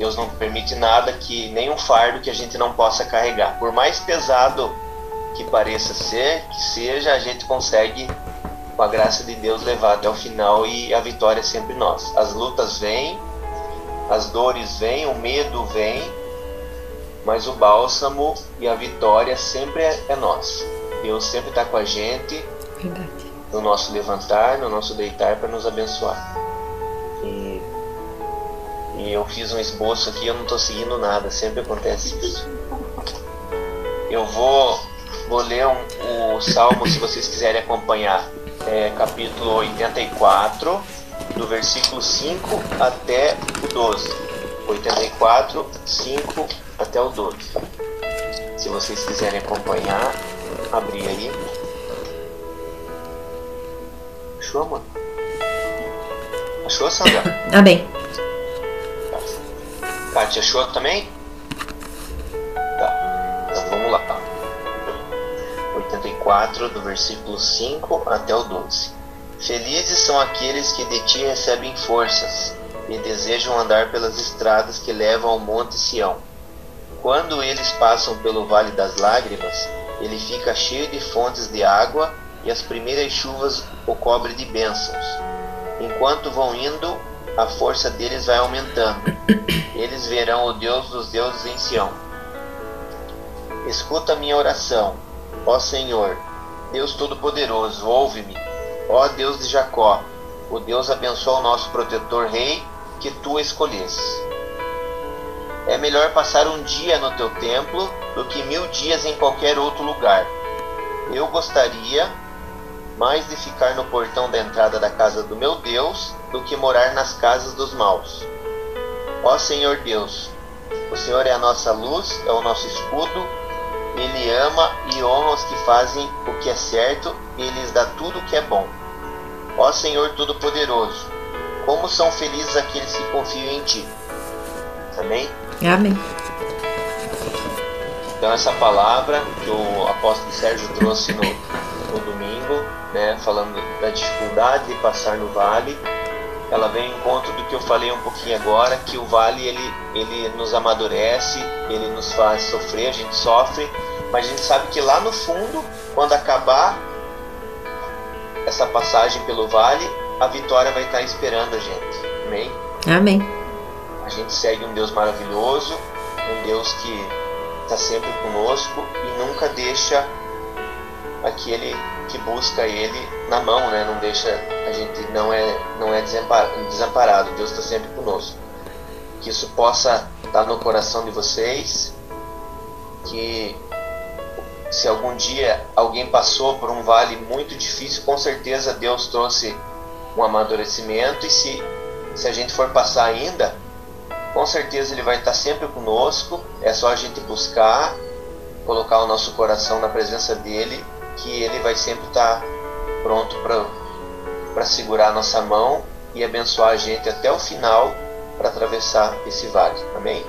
Deus não permite nada que nenhum fardo que a gente não possa carregar. Por mais pesado que pareça ser, que seja, a gente consegue com a graça de Deus levar até o final e a vitória é sempre nós. As lutas vêm, as dores vêm, o medo vem, mas o bálsamo e a vitória sempre é, é nosso. Deus sempre está com a gente Verdade. no nosso levantar, no nosso deitar para nos abençoar. E, e eu fiz um esboço aqui, eu não estou seguindo nada, sempre acontece isso. Eu vou, vou ler um, o salmo se vocês quiserem acompanhar. É, capítulo 84, do versículo 5 até o 12. 84, 5 até o 12. Se vocês quiserem acompanhar, abrir aí. Achou, mano? Achou, Sandra? Amém. Kátia, achou também? Tá, então vamos lá. 84, do versículo 5 até o 12. Felizes são aqueles que de ti recebem forças e desejam andar pelas estradas que levam ao monte Sião. Quando eles passam pelo vale das lágrimas, ele fica cheio de fontes de água e as primeiras chuvas o cobre de bênçãos. Enquanto vão indo, a força deles vai aumentando. Eles verão o Deus dos deuses em Sião. Escuta minha oração, ó Senhor, Deus Todo-Poderoso, ouve-me. Ó Deus de Jacó, o Deus abençoa o nosso protetor rei que tu escolhesses. É melhor passar um dia no teu templo do que mil dias em qualquer outro lugar. Eu gostaria mais de ficar no portão da entrada da casa do meu Deus do que morar nas casas dos maus. Ó Senhor Deus, o Senhor é a nossa luz, é o nosso escudo, Ele ama e honra os que fazem o que é certo e lhes dá tudo o que é bom. Ó Senhor Todo-Poderoso, como são felizes aqueles que confiam em Ti. Amém? Amém. Então essa palavra que o apóstolo Sérgio trouxe no, no domingo, né, falando da dificuldade de passar no vale, ela vem em encontro do que eu falei um pouquinho agora, que o vale ele, ele nos amadurece, ele nos faz sofrer, a gente sofre, mas a gente sabe que lá no fundo, quando acabar essa passagem pelo vale, a vitória vai estar esperando a gente. Amém? Amém. A gente segue um Deus maravilhoso, um Deus que está sempre conosco e nunca deixa aquele que busca Ele na mão, né? Não deixa a gente não é não é desamparado. Deus está sempre conosco. Que isso possa estar no coração de vocês, que se algum dia alguém passou por um vale muito difícil, com certeza Deus trouxe um amadurecimento e se se a gente for passar ainda, com certeza ele vai estar sempre conosco. É só a gente buscar, colocar o nosso coração na presença dele, que ele vai sempre estar pronto para segurar a nossa mão e abençoar a gente até o final para atravessar esse vale. Amém?